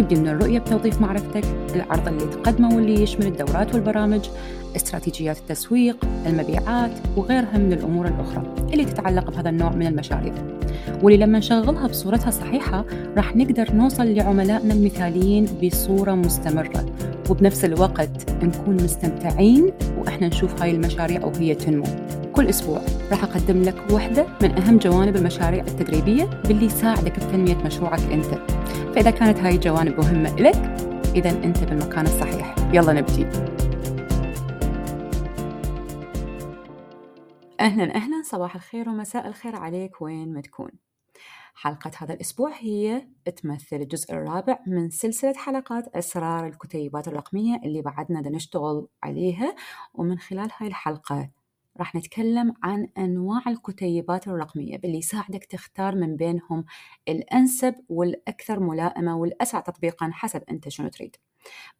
تبدي من الرؤية بتوظيف معرفتك العرض اللي تقدمه واللي يشمل الدورات والبرامج استراتيجيات التسويق المبيعات وغيرها من الأمور الأخرى اللي تتعلق بهذا النوع من المشاريع. واللي لما نشغلها بصورتها الصحيحة راح نقدر نوصل لعملائنا المثاليين بصورة مستمرة. وبنفس الوقت نكون مستمتعين وإحنا نشوف هاي المشاريع وهي تنمو. كل أسبوع راح أقدم لك واحدة من أهم جوانب المشاريع التدريبية باللي يساعدك بتنمية مشروعك أنت. فإذا كانت هاي الجوانب مهمة لك إذا أنت بالمكان الصحيح. يلا نبتدي أهلا أهلا. صباح الخير ومساء الخير عليك. وين ما تكون. حلقة هذا الأسبوع هي تمثل الجزء الرابع من سلسلة حلقات أسرار الكتيبات الرقمية اللي بعدنا نشتغل عليها. ومن خلال هاي الحلقة راح نتكلم عن أنواع الكتيبات الرقمية باللي يساعدك تختار من بينهم الأنسب والأكثر ملائمة والأسرع تطبيقا حسب أنت شنو تريد.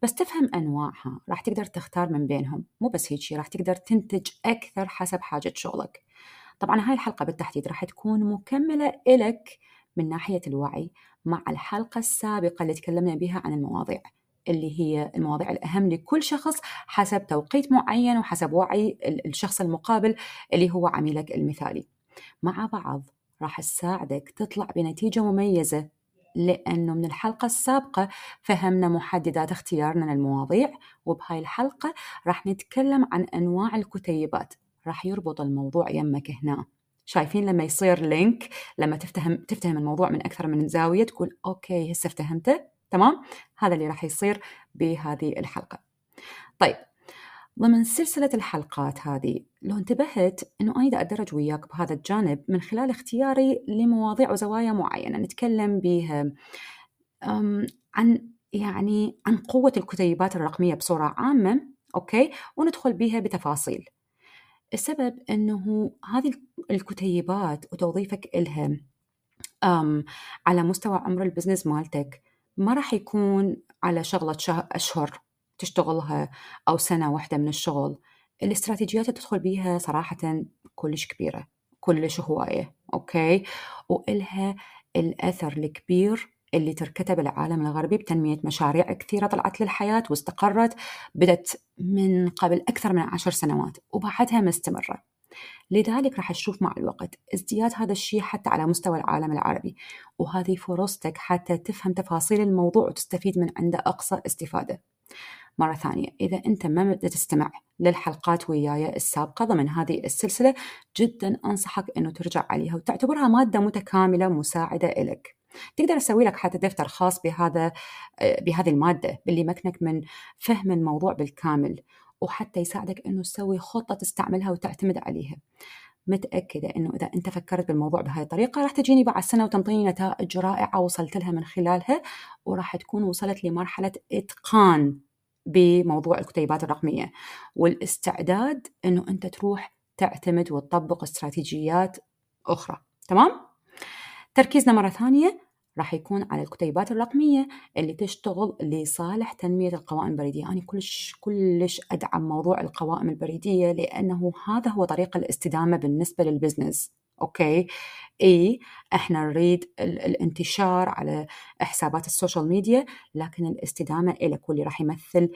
بس تفهم أنواعها راح تقدر تختار من بينهم. مو بس هيك راح تقدر تنتج أكثر حسب حاجة شغلك. طبعا هاي الحلقة بالتحديد راح تكون مكملة إلك من ناحية الوعي مع الحلقة السابقة اللي تكلمنا بها عن المواضيع. اللي هي المواضيع الأهم لكل شخص حسب توقيت معين وحسب وعي الشخص المقابل اللي هو عميلك المثالي. مع بعض راح تساعدك تطلع بنتيجة مميزة لأنه من الحلقة السابقة فهمنا محددات اختيارنا للمواضيع وبهاي الحلقة راح نتكلم عن أنواع الكتيبات. راح يربط الموضوع يمك هنا. شايفين لما يصير link لما تفتهم تفتهم الموضوع من أكثر من زاوية تقول okay هسه افتهمته؟ تمام؟ هذا اللي راح يصير بهذه الحلقة. طيب ضمن سلسلة الحلقات هذه لو انتبهت أنه أنا أدرج وياك بهذا الجانب من خلال اختياري لمواضيع وزوايا معينة نتكلم بها عن يعني عن قوة الكتيبات الرقمية بصورة عامة okay؟ وندخل بها بتفاصيل. السبب أنه هذه الكتيبات وتوظيفك إلها على مستوى عمر ال business مالتك ما راح يكون على شغلة أشهر تشتغلها أو سنة واحدة من الشغل. الاستراتيجيات اللي تدخل بيها صراحة كلش كبيرة كلش هواية أوكي؟ وإلها الأثر الكبير اللي تركته بالعالم الغربي بتنمية مشاريع كثيرة طلعت للحياة واستقرت بدت من قبل أكثر من عشر سنوات وبعدها مستمرة. لذلك راح تشوف مع الوقت ازدياد هذا الشيء حتى على مستوى العالم العربي وهذه فرصتك حتى تفهم تفاصيل الموضوع وتستفيد من عنده أقصى استفادة. مرة ثانية إذا أنت ما تستمع للحلقات وياي السابقة ضمن هذه السلسلة جدا أنصحك أنه ترجع عليها وتعتبرها مادة متكاملة مساعدة إلك. تقدر تسوي لك حتى دفتر خاص بهذا بهذه المادة باللي يمكنك من فهم الموضوع بالكامل. وحتى يساعدك إنه تسوي خطة تستعملها وتعتمد عليها. متأكدة إنه إذا أنت فكرت بالموضوع بهاي الطريقة راح تجيني بعد سنة وتنطيني نتائج رائعة وصلت لها من خلالها وراح تكون وصلت لمرحلة إتقان بموضوع الكتيبات الرقمية. والاستعداد إنه أنت تروح تعتمد وتطبق استراتيجيات أخرى. تمام؟ تركيزنا مرة ثانية راح يكون على الكتيبات الرقمية اللي تشتغل لصالح تنمية القوائم البريدية. أنا كلش كلش أدعم موضوع القوائم البريدية لأنه هذا هو طريق الاستدامة بالنسبة للبزنس okay؟ إي إحنا نريد الانتشار على حسابات ال social media لكن الاستدامة إلك واللي راح يمثل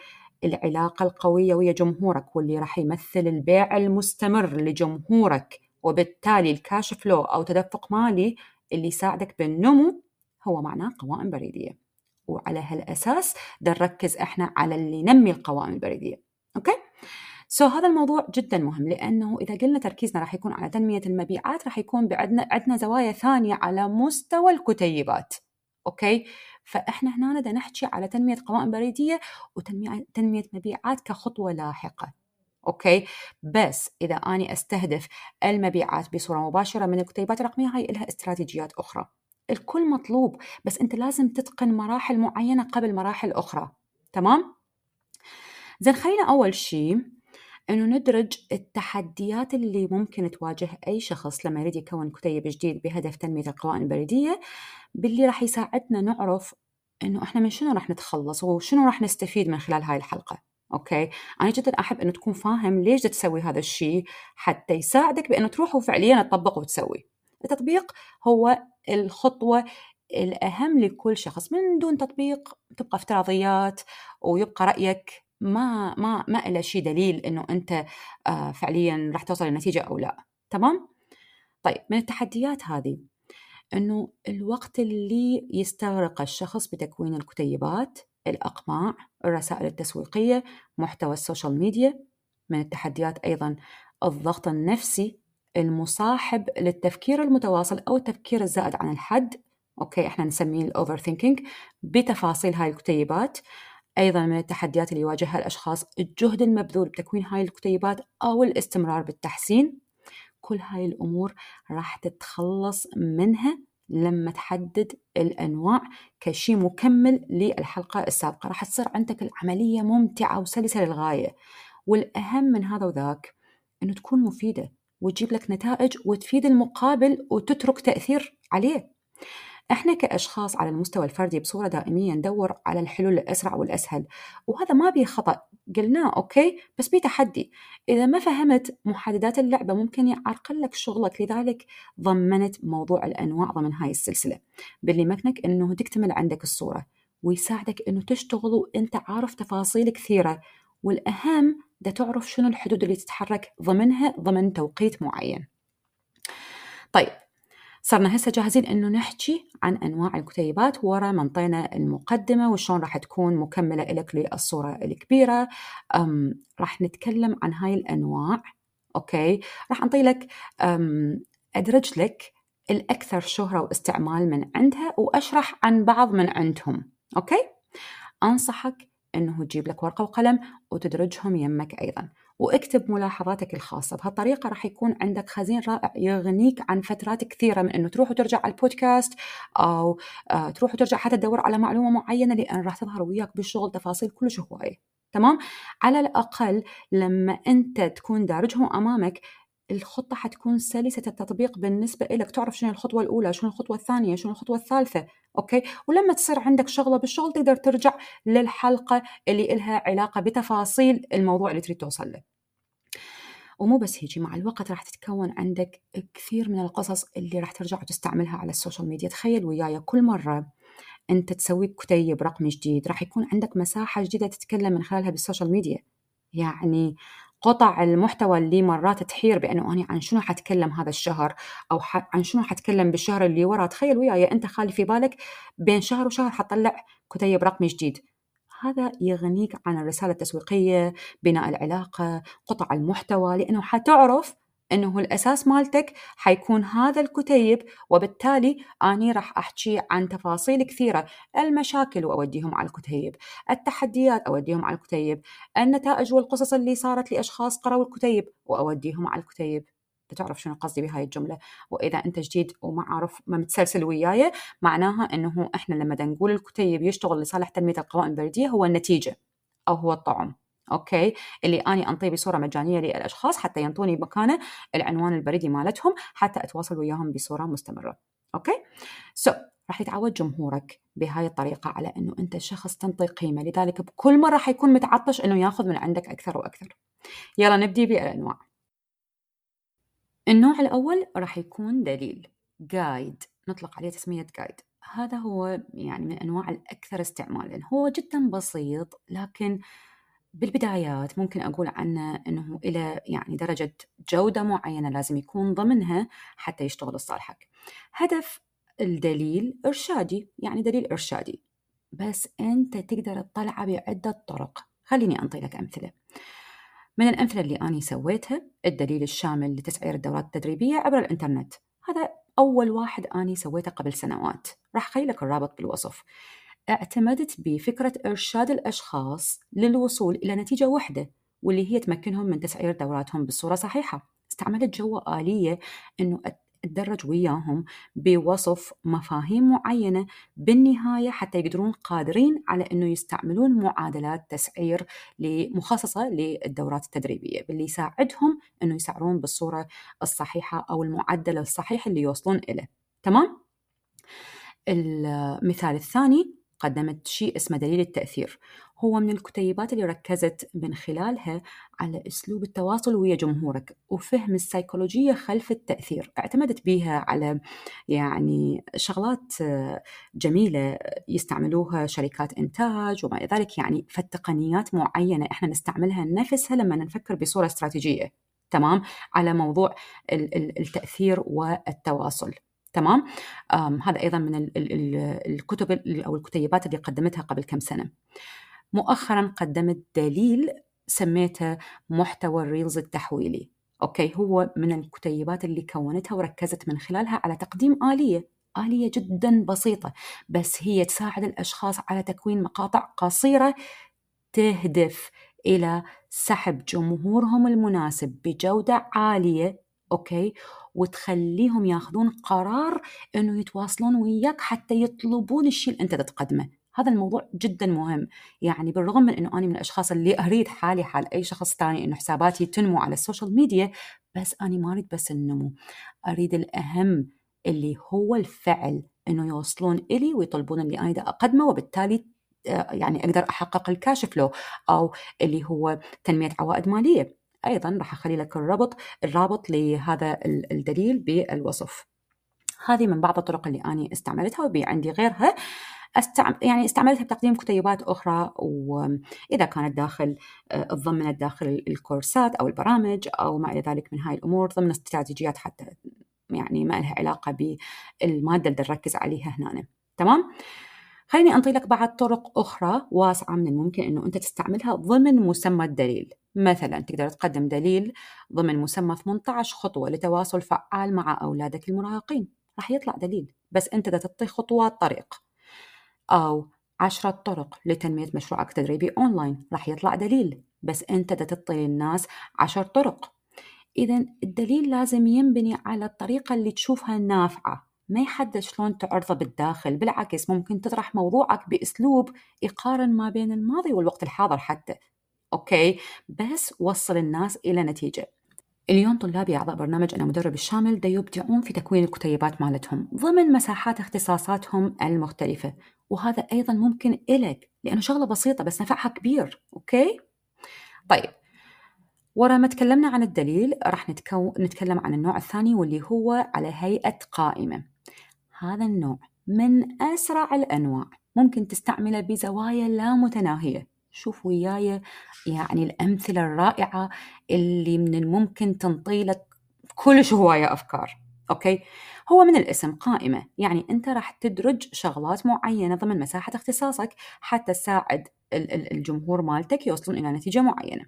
العلاقة القوية ويا جمهورك واللي راح يمثل البيع المستمر لجمهورك وبالتالي ال cash flow أو تدفق مالي اللي يساعدك بالنمو هو معناه قوائم بريدية. وعلى هالأساس نركز إحنا على اللي ينمي القوائم البريدية. okay؟ so, so, هذا الموضوع جدا مهم لأنه إذا قلنا تركيزنا راح يكون على تنمية المبيعات راح يكون بعدنا عندنا زوايا ثانية على مستوى الكتيبات. okay؟ فإحنا هنا بدنا نحكي على تنمية قوائم بريدية وتنميه مبيعات كخطوة لاحقة. okay؟ بس إذا أني أستهدف المبيعات بصورة مباشرة من الكتيبات الرقمية هاي لها استراتيجيات أخرى. الكل مطلوب بس أنت لازم تتقن مراحل معينة قبل مراحل أخرى تمام؟ زين خلينا أول شيء إنه ندرج التحديات اللي ممكن تواجه أي شخص لما يريد يكون كتيب جديد بهدف تنمية القوائم البريدية باللي راح يساعدنا نعرف إنه إحنا من شنو راح نتخلص وشنو راح نستفيد من خلال هاي الحلقة أوكي أنا جدا أحب إنه تكون فاهم ليش تسوي هذا الشيء حتى يساعدك بإنه تروح وفعليا تطبق وتسوي التطبيق هو الخطوة الأهم لكل شخص من دون تطبيق تبقى افتراضيات ويبقى رأيك ما ما ما له شيء دليل إنه أنت آه، فعليا راح توصل لنتيجة أو لا. تمام؟ طيب من التحديات هذه إنه الوقت اللي يستغرق الشخص بتكوين الكتيبات الأقماع الرسائل التسويقية محتوى ال social media من التحديات أيضا الضغط النفسي المصاحب للتفكير المتواصل أو التفكير الزائد عن الحد. okay إحنا نسميه ال overthinking بتفاصيل هاي الكتيبات. أيضا من التحديات اللي يواجهها الأشخاص الجهد المبذول بتكوين هاي الكتيبات أو الاستمرار بالتحسين. كل هاي الأمور راح تتخلص منها لما تحدد الأنواع كشيء مكمل للحلقة السابقة. راح تصير عندك العملية ممتعة وسلسة للغاية. والأهم من هذا وذاك أنه تكون مفيدة. وتجيب لك نتائج وتفيد المقابل وتترك تأثير عليه. إحنا كأشخاص على المستوى الفردي بصورة دائمية ندور على الحلول الأسرع والأسهل وهذا ما بيه خطأ. قلناه أوكي بس بيه تحدي. إذا ما فهمت محددات اللعبة ممكن يعرقل لك شغلك لذلك ضمنت موضوع الأنواع ضمن هاي السلسلة. باللي يمكنك إنه تكتمل عندك الصورة ويساعدك إنه تشتغل وإنت عارف تفاصيل كثيرة. والأهم ده تعرف شنو الحدود اللي تتحرك ضمنها ضمن توقيت معين. طيب صرنا هسه جاهزين إنه نحكي عن أنواع الكتيبات ورا ما انطينا المقدمة وشلون راح تكون مكملة لك للصورة الكبيرة. راح نتكلم عن هاي الأنواع أوكي؟ راح أنطي لك أدرج لك الأكثر شهرة واستعمال من عندها وأشرح عن بعض من عندهم أوكي؟ أنصحك إنه تجيب لك ورقة وقلم وتدرجهم يمك أيضا. واكتب ملاحظاتك الخاصة. بهالطريقة راح يكون عندك خزين رائع يغنيك عن فترات كثيرة من أنه تروح وترجع على البودكاست أو آه، تروح وترجع حتى تدور على معلومة معينة لأن راح تظهر وياك بالشغل تفاصيل كلش هواية. تمام؟ على الأقل لما أنت تكون دارجهم أمامك الخطة حتكون سلسة التطبيق بالنسبة لك تعرف شنو الخطوة الأولى شنو الخطوة الثانية شنو الخطوة الثالثة okay؟ ولما تصير عندك شغلة بالشغل تقدر ترجع للحلقة اللي إلها علاقة بتفاصيل الموضوع اللي تريد توصل له. ومو بس هيجي مع الوقت راح تتكون عندك كثير من القصص اللي راح ترجع وتستعملها على ال social media. تخيل وياي كل مرة أنت تسوي كتيب رقمي جديد راح يكون عندك مساحة جديدة تتكلم من خلالها بال social media. يعني قطع المحتوى اللي مرات تحير بأنه أنا عن شنو حتكلم هذا الشهر؟ أو عن شنو حتكلم بالشهر اللي وراه تخيل وياي أنت خالي في بالك بين شهر وشهر حتطلع كتيب رقمي جديد. هذا يغنيك عن الرسالة التسويقية بناء العلاقة قطع المحتوى لأنه حتعرف إنه الأساس مالتك حيكون هذا الكتيب وبالتالي أني راح أحكي عن تفاصيل كثيرة المشاكل وأوديهم على الكتيب التحديات أوديهم على الكتيب النتائج والقصص اللي صارت لأشخاص قرأوا الكتيب وأوديهم على الكتيب. تعرف شنو قصدي بهاي الجملة؟ وإذا أنت جديد وما عارف ما متسلسل وياي معناها أنه إحنا لما نقول الكتيب يشتغل لصالح تنمية القوائم البريدية هو النتيجة أو هو الطعم. okay؟ اللي أني انطيه بصوره مجانية للأشخاص حتى ينطوني مكانه العنوان البريدي مالتهم حتى أتواصل وياهم بصورة مستمرة. okay؟ so, so, راح يتعود جمهورك بهاي الطريقة على أنه أنت شخص تنطي قيمة لذلك بكل مرة حيكون متعطش أنه ياخذ من عندك أكثر وأكثر. يلا نبدي بالأنواع. النوع الأول راح يكون دليل guide نطلق عليه تسمية guide هذا هو يعني من أنواع الأكثر استعمالا. هو جدا بسيط لكن بالبدايات ممكن أقول عنه أنه إلى يعني درجة جودة معينة لازم يكون ضمنها حتى يشتغل لصالحك. هدف الدليل إرشادي يعني دليل إرشادي. بس أنت تقدر تطلعه بعدة طرق. خليني أنطي لك أمثلة. من الأمثلة اللي أنا سويتها الدليل الشامل لتسعير الدورات التدريبية عبر الإنترنت. هذا أول واحد أنا سويته قبل سنوات. راح أخلي لك الرابط بالوصف. اعتمدت بفكرة إرشاد الأشخاص للوصول إلى نتيجة واحدة واللي هي تمكنهم من تسعير دوراتهم بصورة صحيحة استعملت جوة آلية أنه تدرج وياهم بوصف مفاهيم معينة بالنهاية حتى يقدرون قادرين على أنه يستعملون معادلات تسعير مخصصة للدورات التدريبية باللي يساعدهم أنه يسعرون بالصورة الصحيحة أو المعدل الصحيح اللي يوصلون إليه تمام؟ المثال الثاني قدمت شيء اسمه دليل التأثير. هو من الكتيبات اللي ركزت من خلالها على أسلوب التواصل ويا جمهورك وفهم السيكولوجية خلف التأثير. اعتمدت بيها على يعني شغلات جميلة يستعملوها شركات إنتاج وما إلى ذلك. يعني فالتقنيات معينة إحنا نستعملها نفسها لما نفكر بصورة استراتيجية. تمام؟ على موضوع التأثير والتواصل. تمام؟ هذا أيضا من الكتب أو الكتيبات اللي قدمتها قبل كم سنة. مؤخرا قدمت دليل سميته محتوى ال reels التحويلي. okay هو من الكتيبات اللي كونتها وركزت من خلالها على تقديم آلية. آلية جدا بسيطة بس هي تساعد الأشخاص على تكوين مقاطع قصيرة تهدف إلى سحب جمهورهم المناسب بجودة عالية okay؟ وتخليهم ياخذون قرار إنه يتواصلون وياك حتى يطلبون الشيء اللي أنت تقدمه هذا الموضوع جدا مهم. يعني بالرغم من إنه أنا من الأشخاص اللي أريد حالي حال أي شخص ثاني إنه حساباتي تنمو على ال social media بس أنا ما أريد بس النمو. أريد الأهم اللي هو الفعل إنه يوصلون إلي ويطلبون اللي أنا أقدمه وبالتالي آه، يعني أقدر أحقق ال cash flow أو اللي هو تنمية عوائد مالية. أيضا راح أخلي لك الرابط الرابط لهذا الدليل بالوصف. هذه من بعض الطرق اللي أنا استعملتها وبي عندي غيرها. استعم... يعني استعملتها بتقديم كتيبات أخرى وإذا كانت داخل آه، ضمنت داخل الكورسات أو البرامج أو ما إلى ذلك من هاي الأمور ضمن استراتيجيات حتى يعني ما لها علاقة بالمادة اللي نركز عليها هنا. تمام؟ خليني أنطي لك بعض طرق أخرى واسعة من الممكن أنه أنت تستعملها ضمن مسمى الدليل. مثلا تقدر تقدم دليل ضمن مسمى 18 خطوة لتواصل فعال مع أولادك المراهقين. راح يطلع دليل بس أنت دا تعطي خطوات طريق أو عشرة طرق لتنمية مشروعك التدريبي أونلاين راح يطلع دليل بس أنت دا تعطي للناس عشر طرق. إذا الدليل لازم ينبني على الطريقة اللي تشوفها نافعة. ما يحدد شلون تعرضه بالداخل بالعكس ممكن تطرح موضوعك بأسلوب يقارن ما بين الماضي والوقت الحاضر حتى. أوكي؟ بس وصل الناس إلى نتيجة. اليوم طلابي أعضاء برنامج أنا مدرب الشامل دا يبدعون في تكوين الكتيبات مالتهم ضمن مساحات اختصاصاتهم المختلفة. وهذا أيضا ممكن إلك لأنه شغلة بسيطة بس نفعها كبير أوكي؟ طيب ورا ما تكلمنا عن الدليل راح نتكو... نتكلم عن النوع الثاني واللي هو على هيئة قائمة. هذا النوع من أسرع الأنواع ممكن تستعمله بزوايا لا متناهية. شوف وياي يعني الأمثلة الرائعة اللي من الممكن تنطي لك كلش هواية أفكار أوكي؟ هو من الاسم قائمة يعني أنت راح تدرج شغلات معينة ضمن مساحة اختصاصك حتى تساعد الجمهور مالتك يوصلون إلى نتيجة معينة.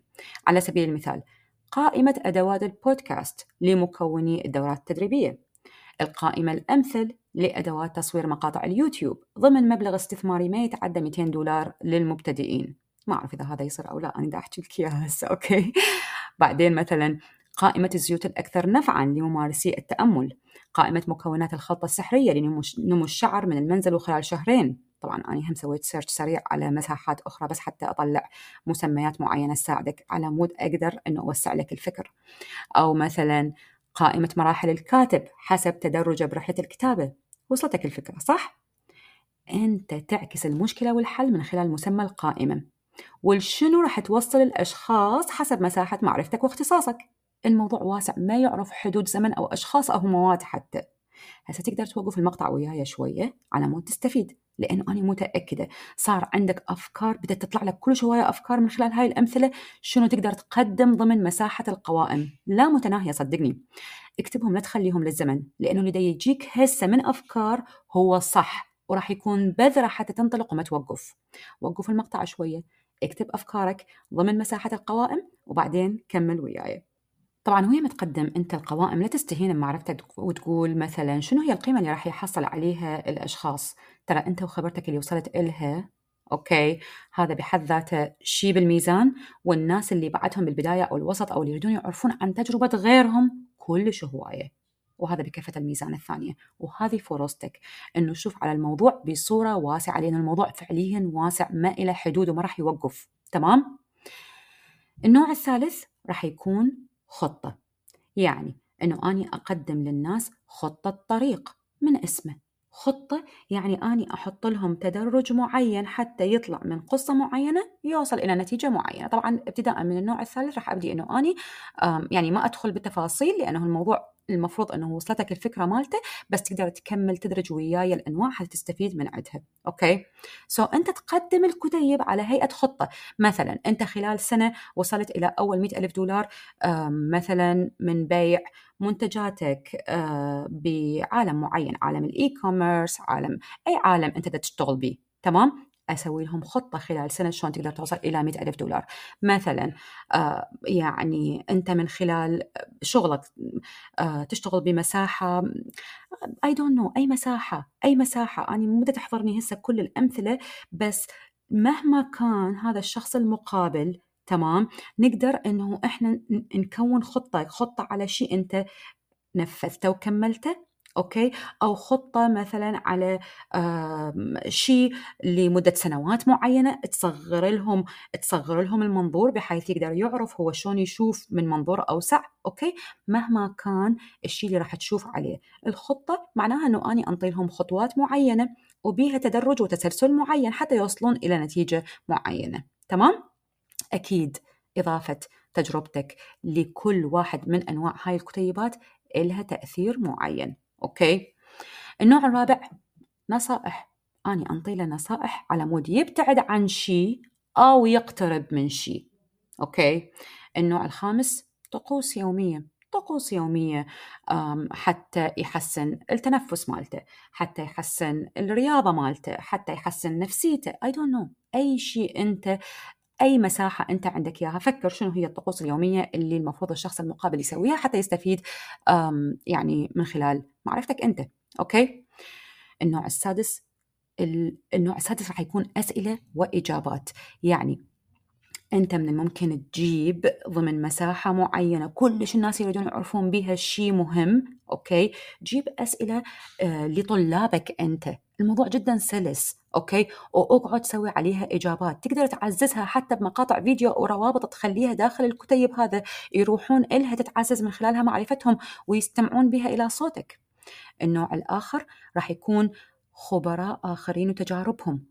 على سبيل المثال قائمة أدوات البودكاست لمكوني الدورات التدريبية. القائمة الأمثل لأدوات تصوير مقاطع اليوتيوب ضمن مبلغ استثماري ما يتعدى 200 دولار للمبتدئين. ما أعرف إذا هذا يصير أو لا أنا دا أحكي لك إياها هسه أوكي؟ بعدين مثلا قائمة الزيوت الأكثر نفعا لممارسي التأمل. قائمة مكونات الخلطة السحرية لنمو الشعر من المنزل وخلال شهرين. طبعا أنا هم سويت search سريع على مساحات أخرى بس حتى أطلع مسميات معينة تساعدك على مود أقدر أنه أوسع لك الفكر. أو مثلا قائمة مراحل الكاتب حسب تدرجه برحلة الكتابة. وصلتك الفكرة صح؟ أنت تعكس المشكلة والحل من خلال مسمى القائمة. والشنو راح توصل الأشخاص حسب مساحة معرفتك واختصاصك. الموضوع واسع ما يعرف حدود زمن أو أشخاص أو مواد حتى. هسه تقدر توقف المقطع وياي شوية على مود تستفيد لأنه أنا متأكدة صار عندك أفكار بدأت تطلع لك كل شوية أفكار من خلال هاي الأمثلة شنو تقدر تقدم ضمن مساحة القوائم. لا متناهية صدقني. اكتبهم لا تخليهم للزمن لأنه اللي يجيك هسه من أفكار هو صح وراح يكون بذرة حتى تنطلق وما توقف. وقف المقطع شوية. اكتب أفكارك ضمن مساحة القوائم وبعدين كمل وياي. طبعا وهي متقدم أنت القوائم لا تستهين بمعرفتك وتقول مثلا شنو هي القيمة اللي راح يحصل عليها الأشخاص؟ ترى أنت وخبرتك اللي وصلت إلها أوكي هذا بحد ذاته شيء بالميزان والناس اللي بعدهم بالبداية أو الوسط أو اللي يريدون يعرفون عن تجربة غيرهم كلش هواية. وهذا بكفة الميزان الثانية. وهذه فرصتك إنه شوف على الموضوع بصورة واسعة لأن الموضوع فعليا واسع ما إلى حدود وما راح يوقف. تمام؟ النوع الثالث راح يكون خطة. يعني إنه أني أقدم للناس خطة طريق من اسمه. خطة يعني أني أحط لهم تدرج معين حتى يطلع من قصة معينة يوصل إلى نتيجة معينة. طبعا ابتداء من النوع الثالث راح أبدي أنه أني يعني ما أدخل بالتفاصيل لأنه الموضوع المفروض إنه وصلتك الفكرة مالته بس تقدر تكمل تدرج وياي الأنواع حتى تستفيد من عندها أوكي؟ so so, أنت تقدم الكتيب على هيئة خطة. مثلا أنت خلال سنة وصلت إلى أول مئة ألف دولار مثلا من بيع منتجاتك بعالم معين عالم ال e-commerce عالم أي عالم أنت تشتغل به تمام؟ أسوي لهم خطة خلال سنة شلون تقدر توصل إلى مئة ألف دولار. مثلا آه يعني أنت من خلال شغلك آه تشتغل بمساحة I don't know أي مساحة أي مساحة. أنا مو تحضرني هسه كل الأمثلة بس مهما كان هذا الشخص المقابل تمام؟ نقدر إنه إحنا نكون خطة خطة على شيء أنت نفذته وكملته أوكي؟ أو خطة مثلا على شيء لمدة سنوات معينة تصغر لهم تصغر لهم المنظور بحيث يقدر يعرف هو شلون يشوف من منظور أوسع أوكي؟ مهما كان الشيء اللي راح تشوف عليه. الخطة معناها إنه أني أنطي لهم خطوات معينة وبيها تدرج وتسلسل معين حتى يوصلون إلى نتيجة معينة. تمام؟ أكيد إضافة تجربتك لكل واحد من أنواع هاي الكتيبات إلها تأثير معين. أوكي؟ النوع الرابع نصائح. أني أنطي له نصائح على مود يبتعد عن شيء أو يقترب من شيء أوكي؟ النوع الخامس طقوس يومية. طقوس يومية حتى يحسن التنفس مالته حتى يحسن الرياضة مالته حتى يحسن نفسيته. I don't know. أي شيء أنت أي مساحة أنت عندك إياها. فكر شنو هي الطقوس اليومية اللي المفروض الشخص المقابل يسويها حتى يستفيد يعني من خلال معرفتك أنت. أوكي؟ النوع السادس النوع السادس راح يكون أسئلة وإجابات. يعني أنت من الممكن تجيب ضمن مساحة معينة كلش الناس يريدون يعرفون بها شيء مهم. أوكي؟ جيب أسئلة آه لطلابك أنت. الموضوع جدا سلس أوكي؟ وأقعد سوي عليها إجابات. تقدر تعززها حتى بمقاطع فيديو وروابط تخليها داخل الكتيب هذا. يروحون إلها تتعزز من خلالها معرفتهم ويستمعون بها إلى صوتك. النوع الآخر راح يكون خبراء آخرين وتجاربهم.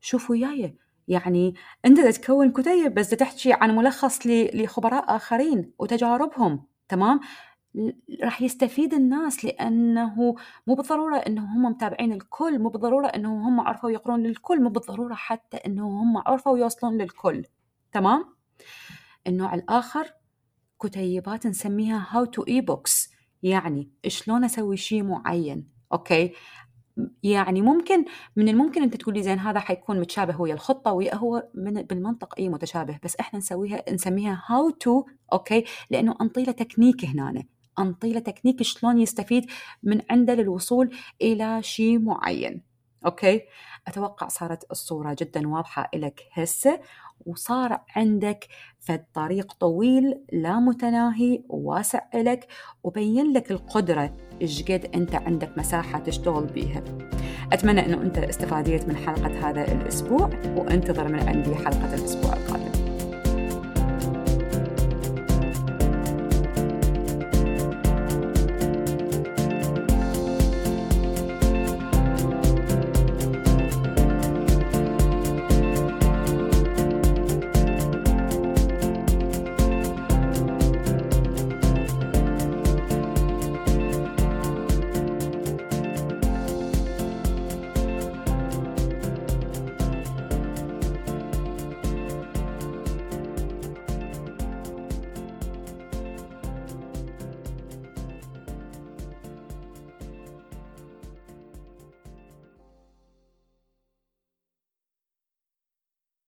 شوفوا وياي يعني أنت تكون كتيب بس تحكي عن ملخص لخبراء آخرين وتجاربهم تمام؟ راح يستفيد الناس لأنه مو بالضرورة إنه هم متابعين الكل مو بالضرورة إنه هم عرفوا يقرون للكل مو بالضرورة حتى إنه هم عرفوا يوصلون للكل. تمام؟ النوع الآخر كتيبات نسميها how to e-books يعني شلون أسوي شيء معين أوكي؟ يعني ممكن من الممكن أنت تقولي زين هذا حيكون متشابه ويا الخطة ويا هو هو بالمنطق اي متشابه بس إحنا نسويها نسميها how to أوكي؟ لأنه انطي له تكنيك هنا. انطي له تكنيك شلون يستفيد من عنده للوصول إلى شيء معين. أوكي؟ أتوقع صارت الصورة جدا واضحة لك هسه وصار عندك فد طريق طويل لا متناهي وواسع لك وبين لك القدرة إيش قد أنت عندك مساحة تشتغل بيها. أتمنى أنه أنت استفاديت من حلقة هذا الأسبوع وانتظر من عندي حلقة الأسبوع القادم.